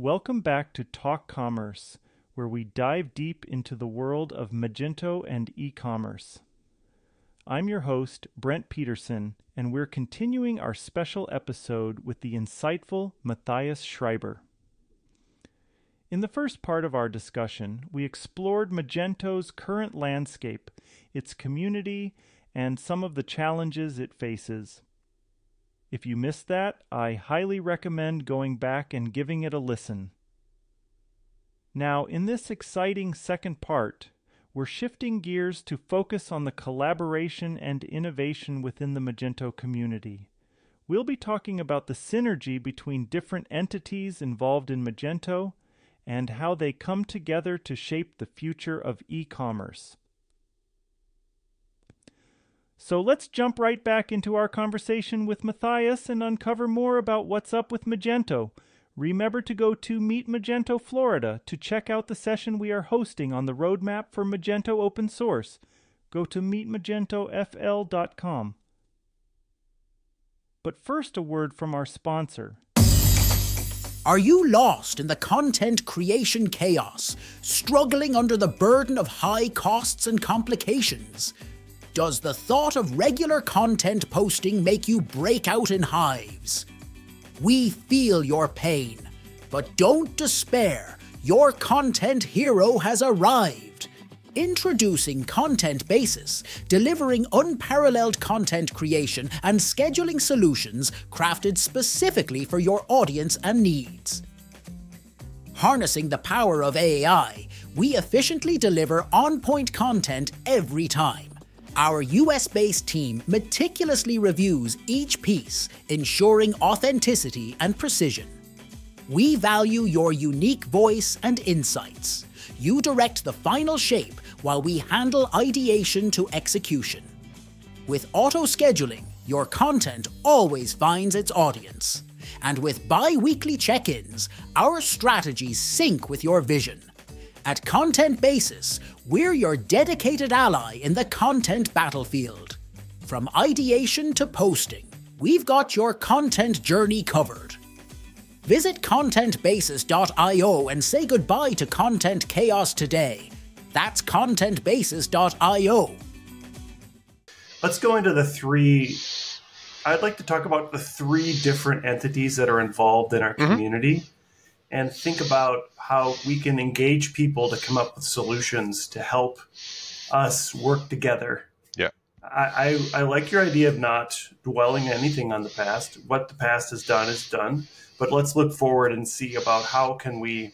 Welcome back to Talk Commerce, where we dive deep into the world of Magento and e commerce. I'm your host, Brent Peterson, and we're continuing our special episode with the insightful Matthias Schreiber. In the first part of our discussion, we explored Magento's current landscape, its community, and some of the challenges it faces. If you missed that, I highly recommend going back and giving it a listen. Now, in this exciting second part, we're shifting gears to focus on the collaboration and innovation within the Magento community. We'll be talking about the synergy between different entities involved in Magento and how they come together to shape the future of e commerce. So let's jump right back into our conversation with Matthias and uncover more about what's up with Magento. Remember to go to Meet Magento Florida to check out the session we are hosting on the roadmap for Magento open source. Go to meetmagentofl.com. But first, a word from our sponsor. Are you lost in the content creation chaos, struggling under the burden of high costs and complications? Does the thought of regular content posting make you break out in hives? We feel your pain, but don't despair. Your content hero has arrived. Introducing Content Basis, delivering unparalleled content creation and scheduling solutions crafted specifically for your audience and needs. Harnessing the power of AI, we efficiently deliver on point content every time. Our US based team meticulously reviews each piece, ensuring authenticity and precision. We value your unique voice and insights. You direct the final shape while we handle ideation to execution. With auto scheduling, your content always finds its audience. And with bi weekly check ins, our strategies sync with your vision. At Content Basis, we're your dedicated ally in the content battlefield. From ideation to posting, we've got your content journey covered. Visit contentbasis.io and say goodbye to content chaos today. That's contentbasis.io. Let's go into the three. I'd like to talk about the three different entities that are involved in our mm-hmm. community and think about how we can engage people to come up with solutions to help us work together. Yeah. I, I, I like your idea of not dwelling anything on the past. What the past has done is done. But let's look forward and see about how can we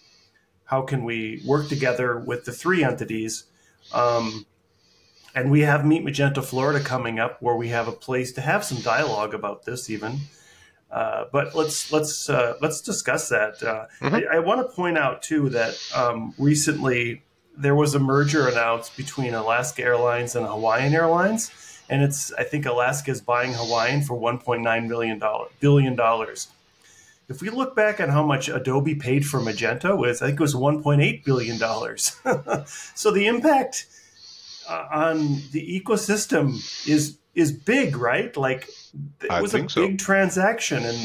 how can we work together with the three entities. Um, and we have Meet Magento Florida coming up where we have a place to have some dialogue about this even. Uh, but let's let's uh, let's discuss that. Uh, mm-hmm. I, I want to point out too that um, recently there was a merger announced between Alaska Airlines and Hawaiian Airlines, and it's I think Alaska is buying Hawaiian for 1.9 million dollar billion dollars. If we look back on how much Adobe paid for Magento, was I think it was 1.8 billion dollars. so the impact uh, on the ecosystem is is big, right? Like it I was a big so. transaction, and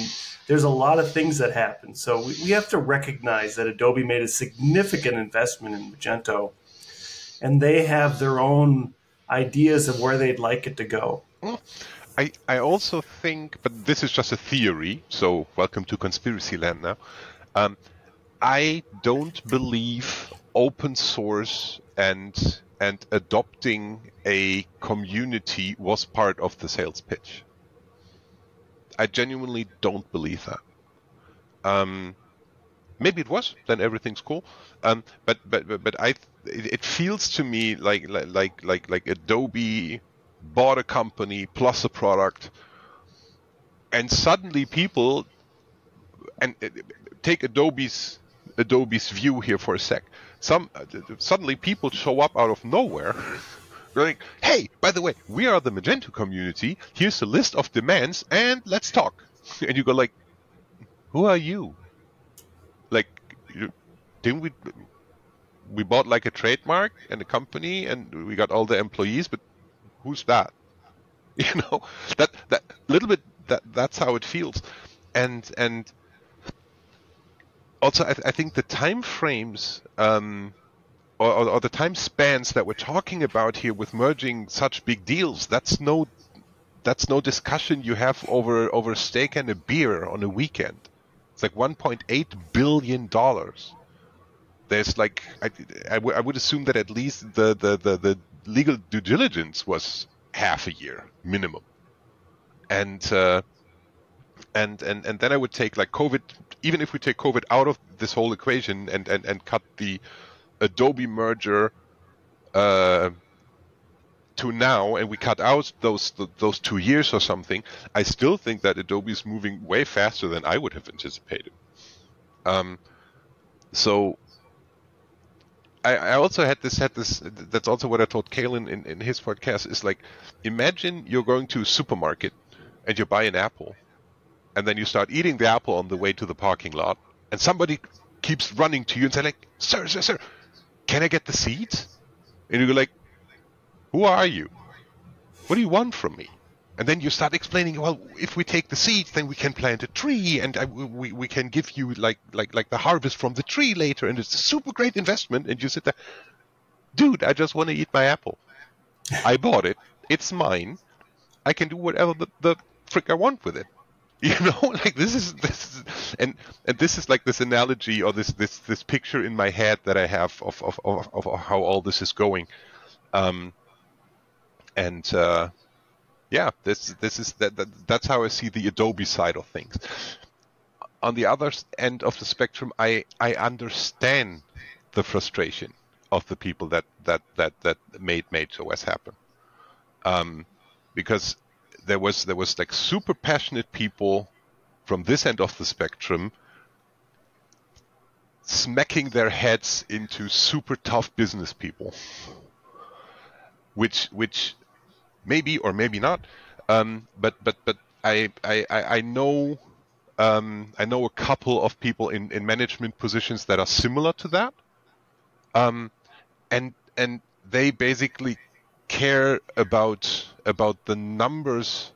there's a lot of things that happen. So we, we have to recognize that Adobe made a significant investment in Magento, and they have their own ideas of where they'd like it to go. Well, I, I also think, but this is just a theory, so welcome to conspiracy land now. Um, I don't believe open source and and adopting a community was part of the sales pitch. I genuinely don't believe that. Um, maybe it was. Then everything's cool. Um, but but but, but I it, it feels to me like like like like Adobe bought a company plus a product, and suddenly people and uh, take Adobe's Adobe's view here for a sec some uh, suddenly people show up out of nowhere. They're like, "Hey, by the way, we are the Magento community. Here's a list of demands, and let's talk." And you go like, "Who are you?" Like, didn't we? We bought like a trademark and a company, and we got all the employees, but who's that? You know, that that little bit that that's how it feels, and and also, I, th- I, think the time frames um, or, or, or, the time spans that we're talking about here with merging such big deals, that's no that's no discussion you have over over a steak and a beer on a weekend. It's like 1.8 billion dollars. There's like I, I, w- I would assume that at least the, the, the, the legal due diligence was half a year minimum, and uh, and and and then I would take like COVID. Even if we take COVID out of this whole equation and and and cut the Adobe merger uh, to now, and we cut out those those two years or something, I still think that Adobe is moving way faster than I would have anticipated. Um, so I, I, also had this had this that's also what I told Kalen in, in his podcast is like imagine you're going to a supermarket and you buy an apple and then you start eating the apple on the way to the parking lot and somebody keeps running to you and saying like sir sir sir can I get the seeds? And you're like, who are you? What do you want from me? And then you start explaining, well, if we take the seeds, then we can plant a tree, and uh, I, we, we can give you like like like the harvest from the tree later, and it's a super great investment. And you sit there, dude, I just want to eat my apple. I bought it. It's mine. I can do whatever the, the frick I want with it. You know, like this is this is, and and this is like this analogy or this this this picture in my head that I have of of of, of how all this is going, um, and uh, yeah, this this is that, that that's how I see the Adobe side of things. On the other end of the spectrum, I I understand the frustration of the people that that that that made MageOS happen, um, because there was there was like super passionate people from this end of the spectrum smacking their heads into super tough business people. Which which maybe or maybe not um, but but but I I, I know um, I know a couple of people in, in management positions that are similar to that. Um, and and they basically care about about the numbers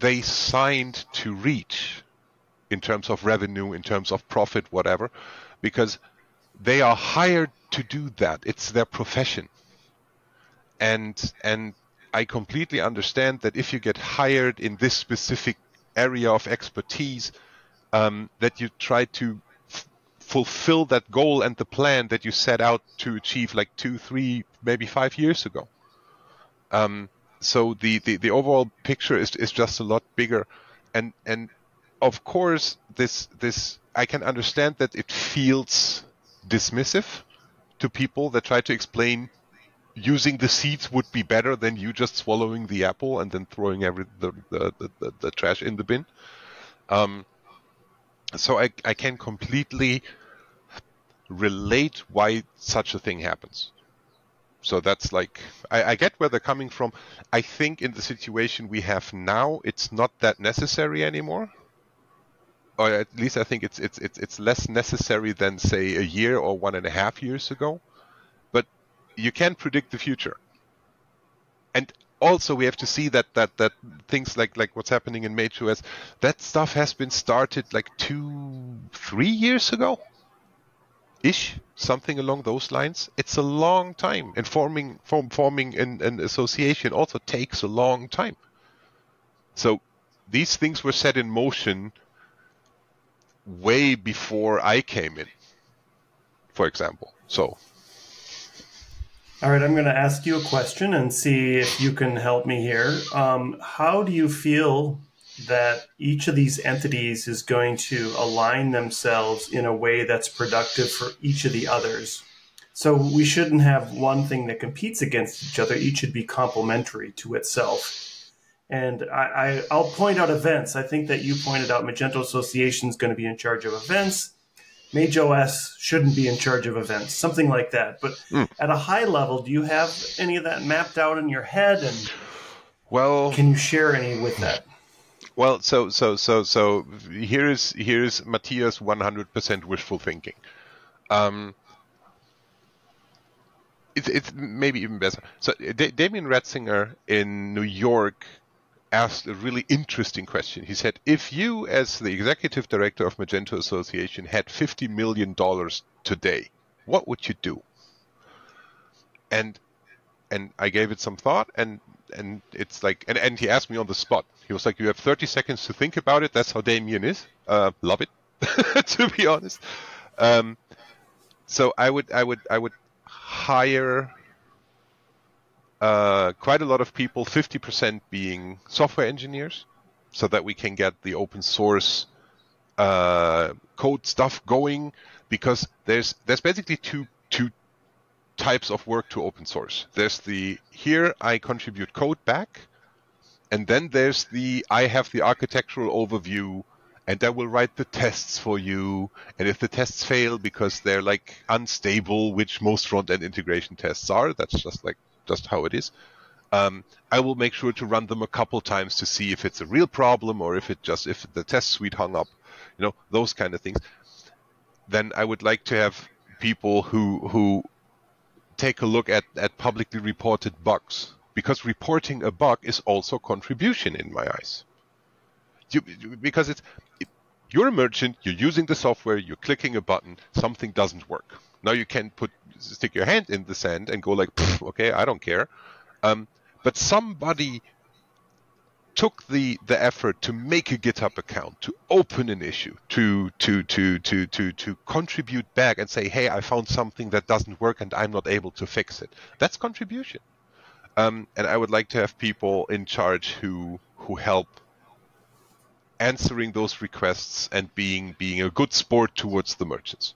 they signed to reach in terms of revenue, in terms of profit, whatever, because they are hired to do that. It's their profession. And and I completely understand that if you get hired in this specific area of expertise, um, that you try to fulfill that goal and the plan that you set out to achieve like two, three, maybe five years ago. Um, so the, the, the overall picture is, is just a lot bigger, and and of course this this I can understand that it feels dismissive to people that try to explain using the seeds would be better than you just swallowing the apple and then throwing every the the, the, the trash in the bin. Um, so I I can completely relate why such a thing happens. So that's like I, I, get where they're coming from. I think in the situation we have now, it's not that necessary anymore. Or at least I think it's it's it's it's less necessary than say a year or one and a half years ago. But you can't predict the future. And also we have to see that that that things like like what's happening in MageOS, that stuff has been started like two, three years ago ish, something along those lines. It's a long time, and forming form, forming an, an association also takes a long time. So these things were set in motion way before I came in, for example. So. All right, I'm going to ask you a question and see if you can help me here. Um, how do you feel that each of these entities is going to align themselves in a way that's productive for each of the others. So we shouldn't have one thing that competes against each other. Each should be complementary to itself. And I, will point out events. I think that you pointed out Magento Association is going to be in charge of events. MageOS shouldn't be in charge of events, something like that. But mm. at a high level, do you have any of that mapped out in your head? And well, can you share any with that? Well, so so so so here is here is Matthias 100% wishful thinking. Um, it's it's maybe even better. So D- Damien Retzinger in New York asked a really interesting question. He said, "If you, as the executive director of Magento Association, had fifty million dollars today, what would you do?" And and I gave it some thought, and and it's like, and, and he asked me on the spot. He was like, "You have thirty seconds to think about it." That's how Damien is. Uh, love it, to be honest. Um, so I would I would I would hire uh, quite a lot of people, 50% being software engineers, so that we can get the open source uh, code stuff going. Because there's there's basically two two types of work to open source. There's the here I contribute code back, and then there's the I have the architectural overview and I will write the tests for you. And if the tests fail because they're like unstable, which most front end integration tests are, that's just like just how it is. Um, I will make sure to run them a couple times to see if it's a real problem or if it just if the test suite hung up, you know, those kind of things. Then I would like to have people who who take a look at, at publicly reported bugs because reporting a bug is also contribution in my eyes. You, because it's it, you're a merchant, you're using the software, you're clicking a button, something doesn't work. Now you can put stick your hand in the sand and go like, okay, I don't care. Um, but somebody took the the effort to make a GitHub account, to open an issue, to to to to to to contribute back and say, hey, I found something that doesn't work and I'm not able to fix it. That's contribution. Um, and I would like to have people in charge who who help answering those requests and being being a good sport towards the merchants.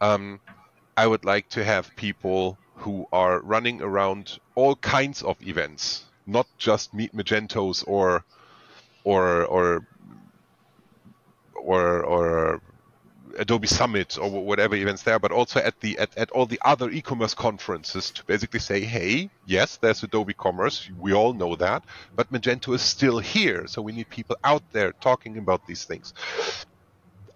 Um, I would like to have people who are running around all kinds of events, not just Meet Magentos or or or or or Adobe Summit or whatever events there, but also at the at, at all the other e-commerce conferences to basically say, hey, yes, there's Adobe Commerce, we all know that, but Magento is still here, so we need people out there talking about these things.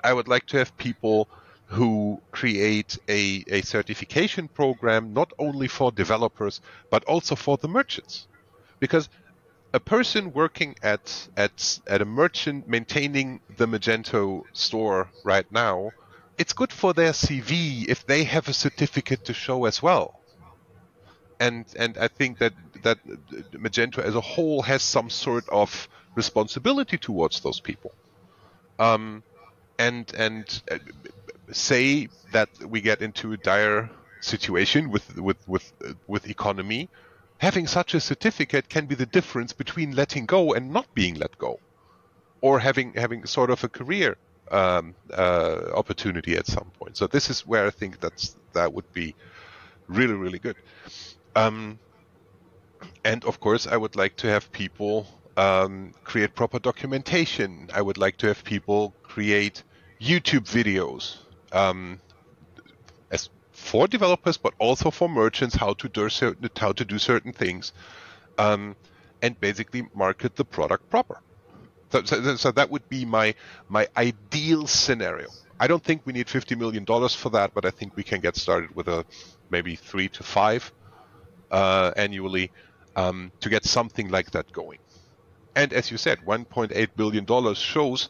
I would like to have people who create a, a certification program not only for developers but also for the merchants because a person working at at at a merchant maintaining the Magento store right now, it's good for their CV if they have a certificate to show as well. And and I think that that Magento as a whole has some sort of responsibility towards those people. Um, and and uh, say that we get into a dire situation with with with with economy having such a certificate can be the difference between letting go and not being let go, or having having sort of a career um, uh, opportunity at some point. So this is where I think that's that would be really really good. Um, and of course, I would like to have people um, create proper documentation. I would like to have people create YouTube videos. Um, as for developers, but also for merchants, how to do certain how to do certain things, um, and basically market the product proper. So, so, so, that would be my my ideal scenario. I don't think we need fifty million dollars for that, but I think we can get started with a maybe three to five uh, annually um, to get something like that going. And as you said, 1.8 billion dollars shows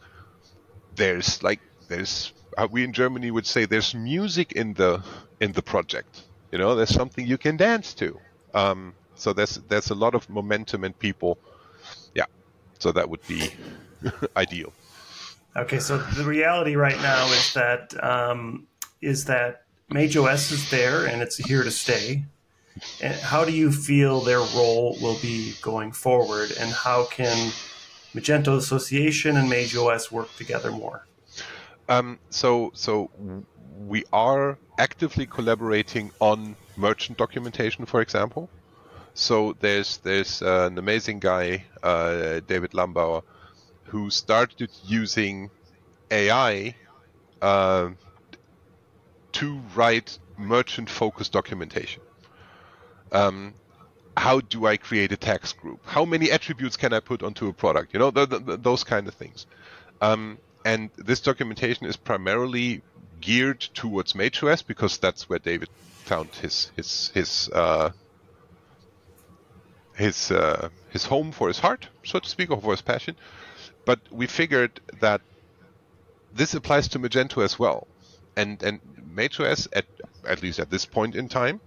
there's like there's we in Germany would say there's music in the in the project. You know, there's something you can dance to. Um, so there's there's a lot of momentum and people. Yeah, so that would be ideal. Okay, so the reality right now is that um, is that MageOS is there and it's here to stay. And how do you feel their role will be going forward, and how can Magento Association and MageOS work together more? Um, so so we are actively collaborating on merchant documentation, for example. So there's there's uh, an amazing guy, uh, David Lambauer, who started using AI uh, to write merchant-focused documentation. Um, how do I create a tax group? How many attributes can I put onto a product? You know, th- th- those kind of things. Um, and this documentation is primarily geared towards MageOS because that's where David found his his his uh, his uh, his home for his heart, so to speak, or for his passion. But we figured that this applies to Magento as well, and and MageOS at at least at this point in time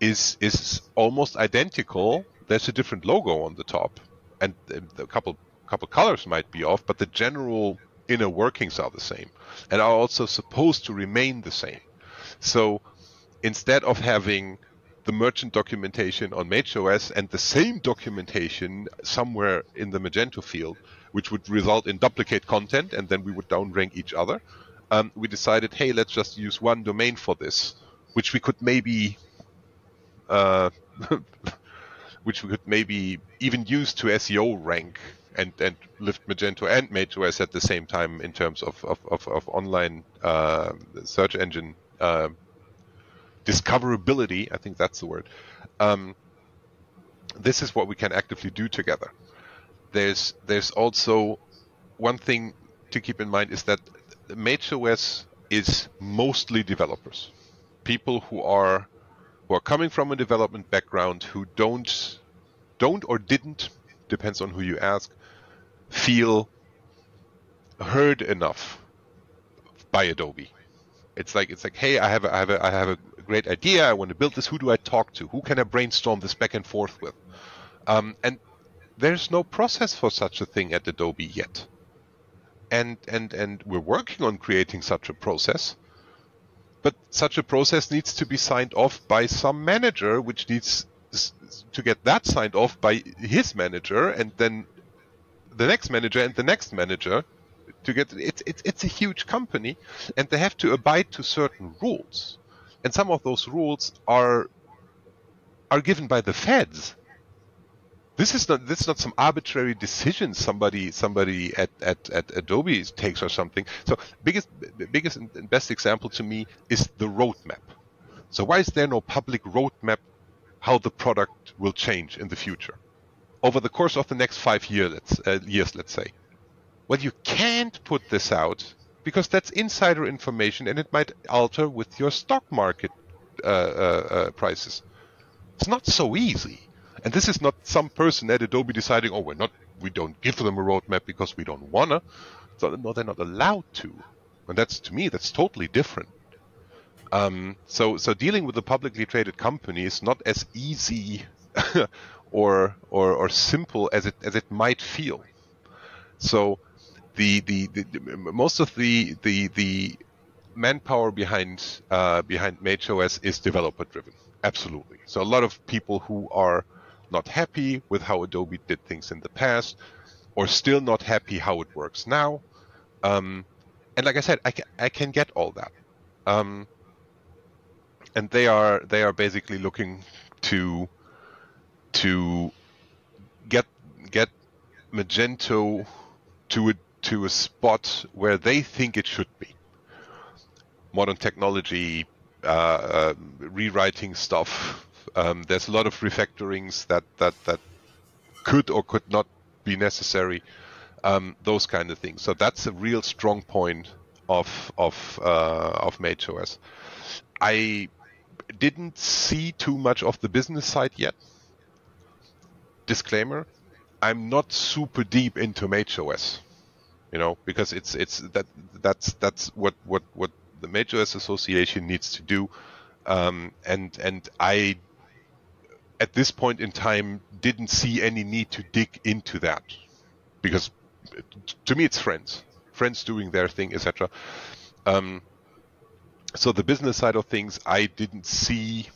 is is almost identical. There's a different logo on the top, and a couple couple colors might be off, but the general inner workings are the same, and are also supposed to remain the same. So instead of having the merchant documentation on MageOS and the same documentation somewhere in the Magento field, which would result in duplicate content, and then we would downrank each other. Um, we decided, hey, let's just use one domain for this, which we could maybe, uh, which we could maybe even use to SEO rank and, and lift Magento and MageOS at the same time in terms of of, of, of online uh, search engine uh, discoverability. I think that's the word. Um, this is what we can actively do together. There's there's also one thing to keep in mind is that MageOS is mostly developers, people who are who are coming from a development background who don't don't or didn't depends on who you ask feel heard enough by Adobe. It's like it's like, hey, I have a, I have a, I have a great idea. I want to build this. Who do I talk to? Who can I brainstorm this back and forth with? Um, and there's no process for such a thing at Adobe yet. And and and we're working on creating such a process. But such a process needs to be signed off by some manager, which needs to get that signed off by his manager, and then the next manager and the next manager to get it's it's it's a huge company and they have to abide to certain rules. And some of those rules are are given by the feds. This is not this is not some arbitrary decision somebody somebody at, at, at Adobe takes or something. So biggest biggest and best example to me is the roadmap. So why is there no public roadmap how the product will change in the future over the course of the next five year, let's, uh, years, let's say. Well, you can't put this out because that's insider information and it might alter with your stock market uh, uh, uh, prices. It's not so easy. And this is not some person at Adobe deciding, oh, we're not, we don't give them a roadmap because we don't wanna. So, no, they're not allowed to. And that's, to me, that's totally different. Um, so, so dealing with a publicly traded company is not as easy or or, or simple as it as it might feel. So the the, the most of the the the manpower behind uh, behind MageOS is developer driven. Absolutely. So a lot of people who are not happy with how Adobe did things in the past, or still not happy how it works now. Um, and like I said, I can, I can get all that. Um, and they are they are basically looking to to get get Magento to a to a spot where they think it should be. Modern technology, uh, uh, rewriting stuff. Um, there's a lot of refactorings that that that could or could not be necessary. Um, those kind of things. So that's a real strong point of of uh, of MageOS. I didn't see too much of the business side yet. Disclaimer, I'm not super deep into MageOS, you know, because it's it's that that's that's what what what the MageOS Association needs to do, um, and and I at this point in time didn't see any need to dig into that because to me it's friends, friends doing their thing, etc. Um, so the business side of things I didn't see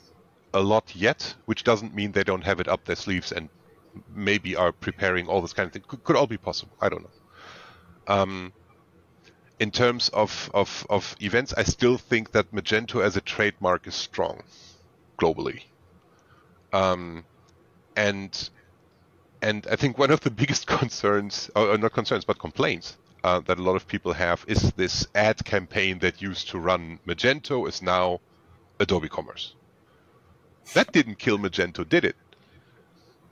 a lot yet, which doesn't mean they don't have it up their sleeves and maybe are preparing all this kind of thing. Could, could all be possible. I don't know. Um, in terms of, of, of events, I still think that Magento as a trademark is strong globally. Um, and and I think one of the biggest concerns, or not concerns, but complaints uh, that a lot of people have is this ad campaign that used to run Magento is now Adobe Commerce. That didn't kill Magento, did it?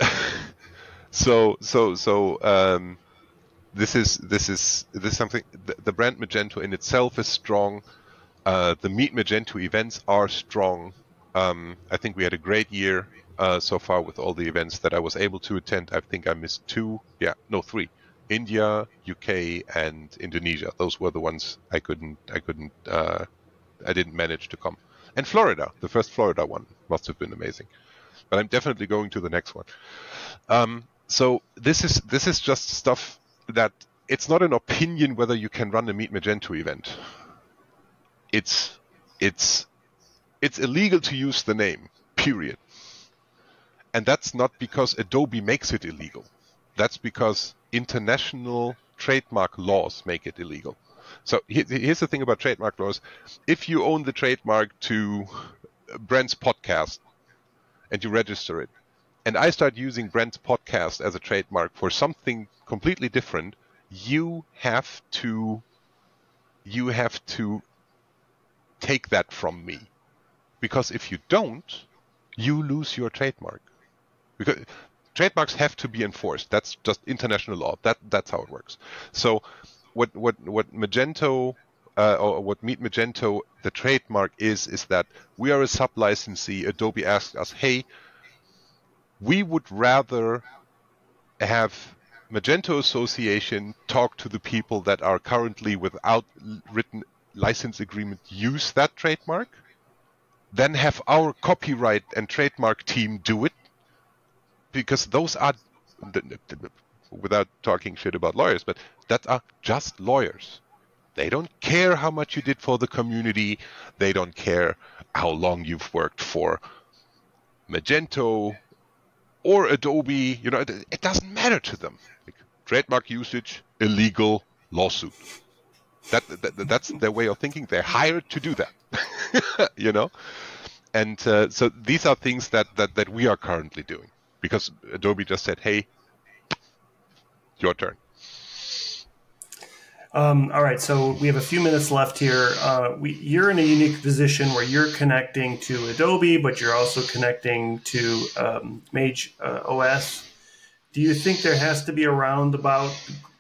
so so so um, this is this is this is something the, the, brand Magento in itself is strong. Uh, the Meet Magento events are strong. Um, I think we had a great year uh, so far with all the events that I was able to attend. I think I missed two. Yeah, no, three. India, UK, and Indonesia. Those were the ones I couldn't. I couldn't. Uh, I didn't manage to come. And Florida, the first Florida one, must have been amazing. But I'm definitely going to the next one. Um, so this is this is just stuff that it's not an opinion whether you can run a Meet Magento event. It's it's it's illegal to use the name. Period. And that's not because Adobe makes it illegal. That's because international trademark laws make it illegal. So here's the thing about trademark laws. If you own the trademark to Brent's podcast and you register it, and I start using Brent's podcast as a trademark for something completely different, you have to you have to take that from me. Because if you don't, you lose your trademark. Because trademarks have to be enforced. That's just international law. That that's how it works. So what what what Magento uh, or what Meet Magento the trademark is is that we are a sub licensee. Adobe asks us, hey, we would rather have Magento Association talk to the people that are currently without written license agreement use that trademark, then have our copyright and trademark team do it because those are without talking shit about lawyers, but that are just lawyers. They don't care how much you did for the community. They don't care how long you've worked for Magento or Adobe. You know, it, it doesn't matter to them. Like, trademark usage, illegal, lawsuit. That, that, that's their way of thinking. They're hired to do that. you know, and uh, so these are things that, that that we are currently doing because Adobe just said, "Hey, your turn." Um, all right, so we have a few minutes left here. Uh, we, you're in a unique position where you're connecting to Adobe, but you're also connecting to um, Mage uh, OS. Do you think there has to be a roundabout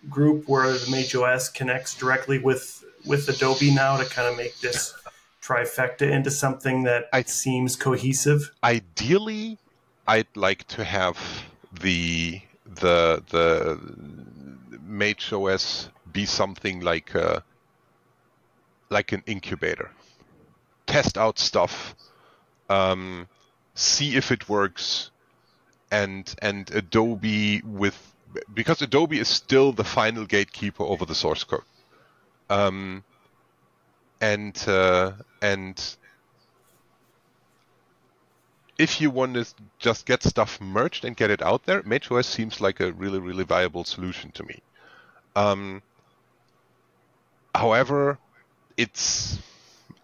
group where the Mage OS connects directly with with Adobe now to kind of make this trifecta into something that I, seems cohesive? Ideally, I'd like to have the the the Mage OS be something like a, like an incubator. Test out stuff, um, see if it works, and and Adobe with because Adobe is still the final gatekeeper over the source code, um, and uh, and if you want to just get stuff merged and get it out there, MageOS seems like a really, really viable solution to me. Um, however, it's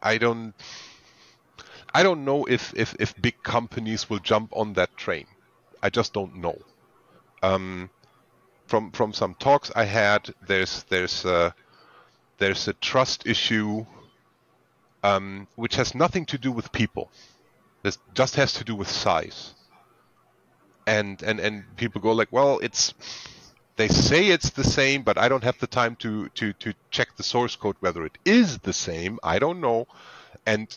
I don't I don't know if, if, if big companies will jump on that train. I just don't know. Um, from from some talks I had, there's there's a, there's a trust issue, um, which has nothing to do with people. This just has to do with size. And and and people go like, well, it's they say it's the same, but I don't have the time to to to check the source code whether it is the same. I don't know. And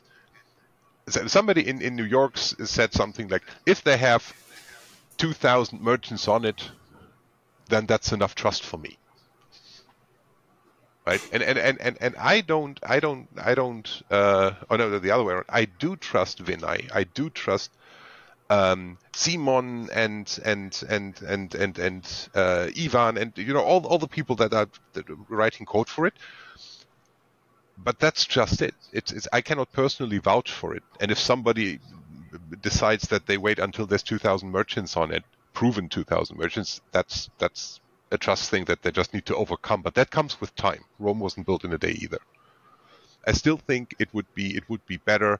somebody in in New York said something like, if they have 2,000 merchants on it, then that's enough trust for me right? And and, and, and, and I don't I don't I don't uh, oh no the other way around. I do trust Vinai. I do trust um, Simon and and and and and and uh, Ivan and you know all all the people that are, writing code for it. But that's just it. It's, it's I cannot personally vouch for it. And if somebody decides that they wait until there's 2,000 merchants on it, proven 2,000 merchants, that's that's a trust thing that they just need to overcome. But that comes with time. Rome wasn't built in a day either. I still think it would be it would be better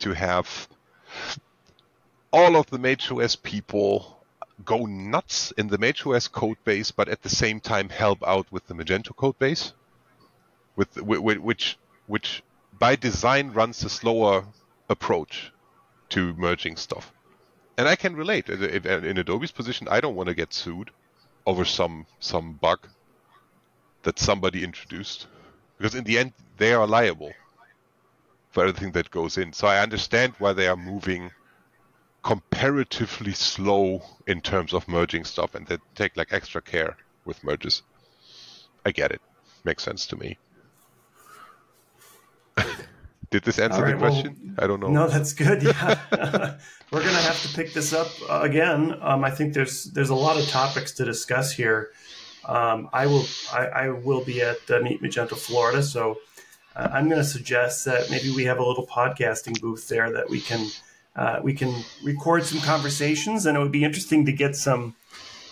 to have all of the MageOS people go nuts in the MageOS code base, but at the same time help out with the Magento code base, with, which which by design runs a slower approach to merging stuff. And I can relate. In Adobe's position, I don't want to get sued over some some bug that somebody introduced because in the end they are liable for everything that goes in so i understand why they are moving comparatively slow in terms of merging stuff and they take like extra care with merges. I get it. Makes sense to me. Did this answer right, the question? Well, I don't know. No, that's good. Yeah. We're going to have to pick this up uh, again. Um, I think there's there's a lot of topics to discuss here. Um, I will I, I, will be at uh, Meet Magento Florida, so uh, I'm going to suggest that maybe we have a little podcasting booth there that we can uh, we can record some conversations, and it would be interesting to get some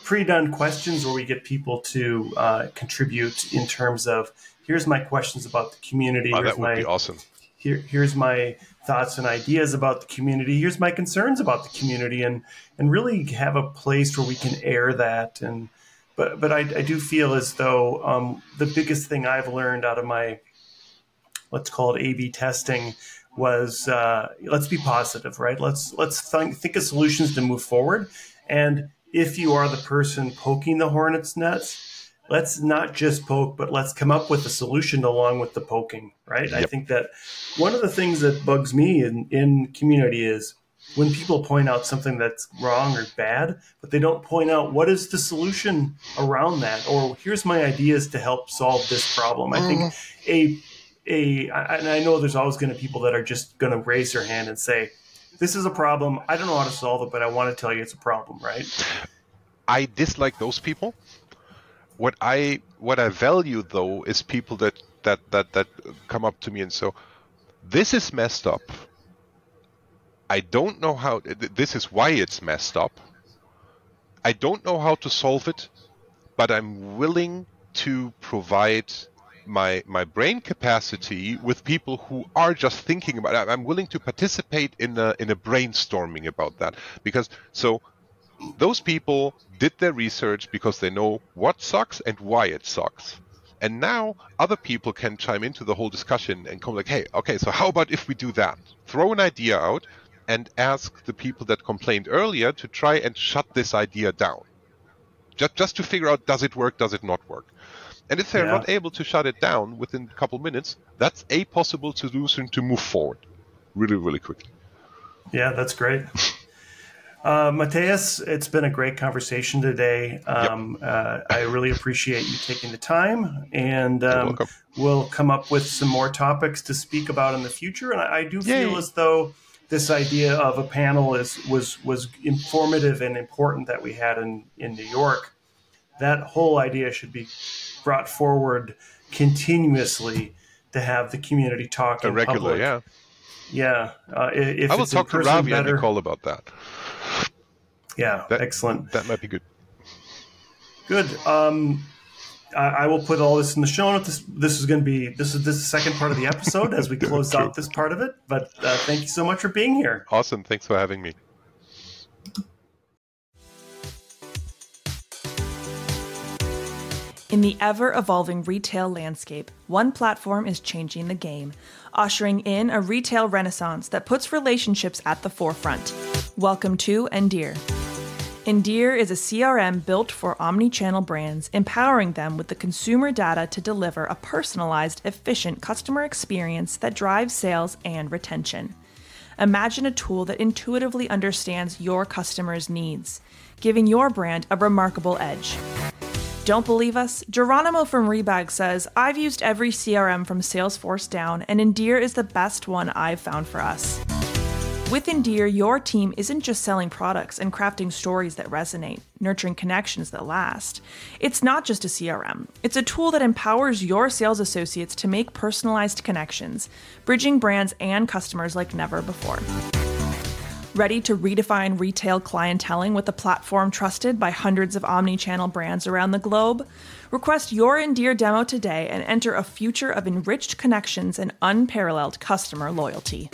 pre-done questions where we get people to uh, contribute in terms of here's my questions about the community. Oh, that would my, be awesome. Here, here's my thoughts and ideas about the community. Here's my concerns about the community, and and really have a place where we can air that. And but but I, I do feel as though um, the biggest thing I've learned out of my let's call it A/B testing was uh, let's be positive, right? Let's let's think, think of solutions to move forward. And if you are the person poking the hornet's nest, let's not just poke, but let's come up with a solution along with the poking, right? Yep. I think that one of the things that bugs me in, in community is when people point out something that's wrong or bad, but they don't point out what is the solution around that, or here's my ideas to help solve this problem. I think mm-hmm. a a, and I know there's always going to be people that are just going to raise their hand and say, "This is a problem. I don't know how to solve it, but I want to tell you it's a problem." Right? I dislike those people. What I what I value though is people that that that that come up to me and so, this is messed up. I don't know how. This is why it's messed up. I don't know how to solve it, but I'm willing to provide my my brain capacity with people who are just thinking about it. I'm willing to participate in a in a brainstorming about that because so those people did their research because they know what sucks and why it sucks. And now other people can chime into the whole discussion and come like, hey, okay, so how about if we do that? Throw an idea out and ask the people that complained earlier to try and shut this idea down. Just just to figure out does it work, does it not work? And if they're yeah. not able to shut it down within a couple minutes, that's a possible solution to move forward really, really quickly. Yeah, that's great. Uh, Mateus, it's been a great conversation today. Um, yep. uh, I really appreciate you taking the time, and um, we'll come up with some more topics to speak about in the future. And I, I do Yay. feel as though this idea of a panel is was was informative and important that we had in in New York. That whole idea should be brought forward continuously to have the community talk a regular, public. yeah, yeah. Uh, if I will talk to Ravi better, and Nicole about that. Yeah, that, excellent. That might be good. Good. Um, I, I, will put all this in the show notes. This, this is going to be this is this is the second part of the episode as we close out this part of it. But uh, thank you so much for being here. Awesome. Thanks for having me. In the ever evolving retail landscape, one platform is changing the game, ushering in a retail renaissance that puts relationships at the forefront. Welcome to Endear. Endear is a CRM built for omni-channel brands, empowering them with the consumer data to deliver a personalized, efficient customer experience that drives sales and retention. Imagine a tool that intuitively understands your customers' needs, giving your brand a remarkable edge. Don't believe us? Geronimo from Rebag says, I've used every CRM from Salesforce down, and Endear is the best one I've found for us. With Endear, your team isn't just selling products and crafting stories that resonate, nurturing connections that last. It's not just a CRM, it's a tool that empowers your sales associates to make personalized connections, bridging brands and customers like never before. Ready to redefine retail clienteling with a platform trusted by hundreds of omni channel brands around the globe? Request your Endear demo today and enter a future of enriched connections and unparalleled customer loyalty.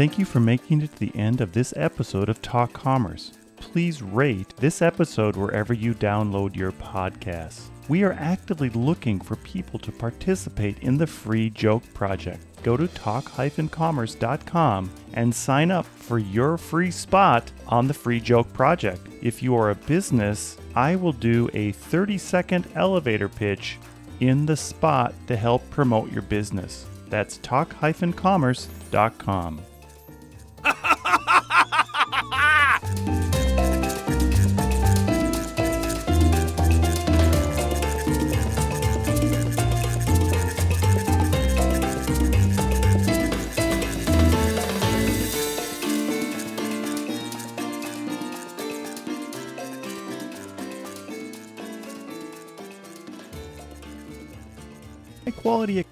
Thank you for making it to the end of this episode of Talk Commerce. Please rate this episode wherever you download your podcasts. We are actively looking for people to participate in the Free Joke Project. Go to talk-commerce.com and sign up for your free spot on the Free Joke Project. If you are a business, I will do a 30 second elevator pitch in the spot to help promote your business. That's talk-commerce.com. quality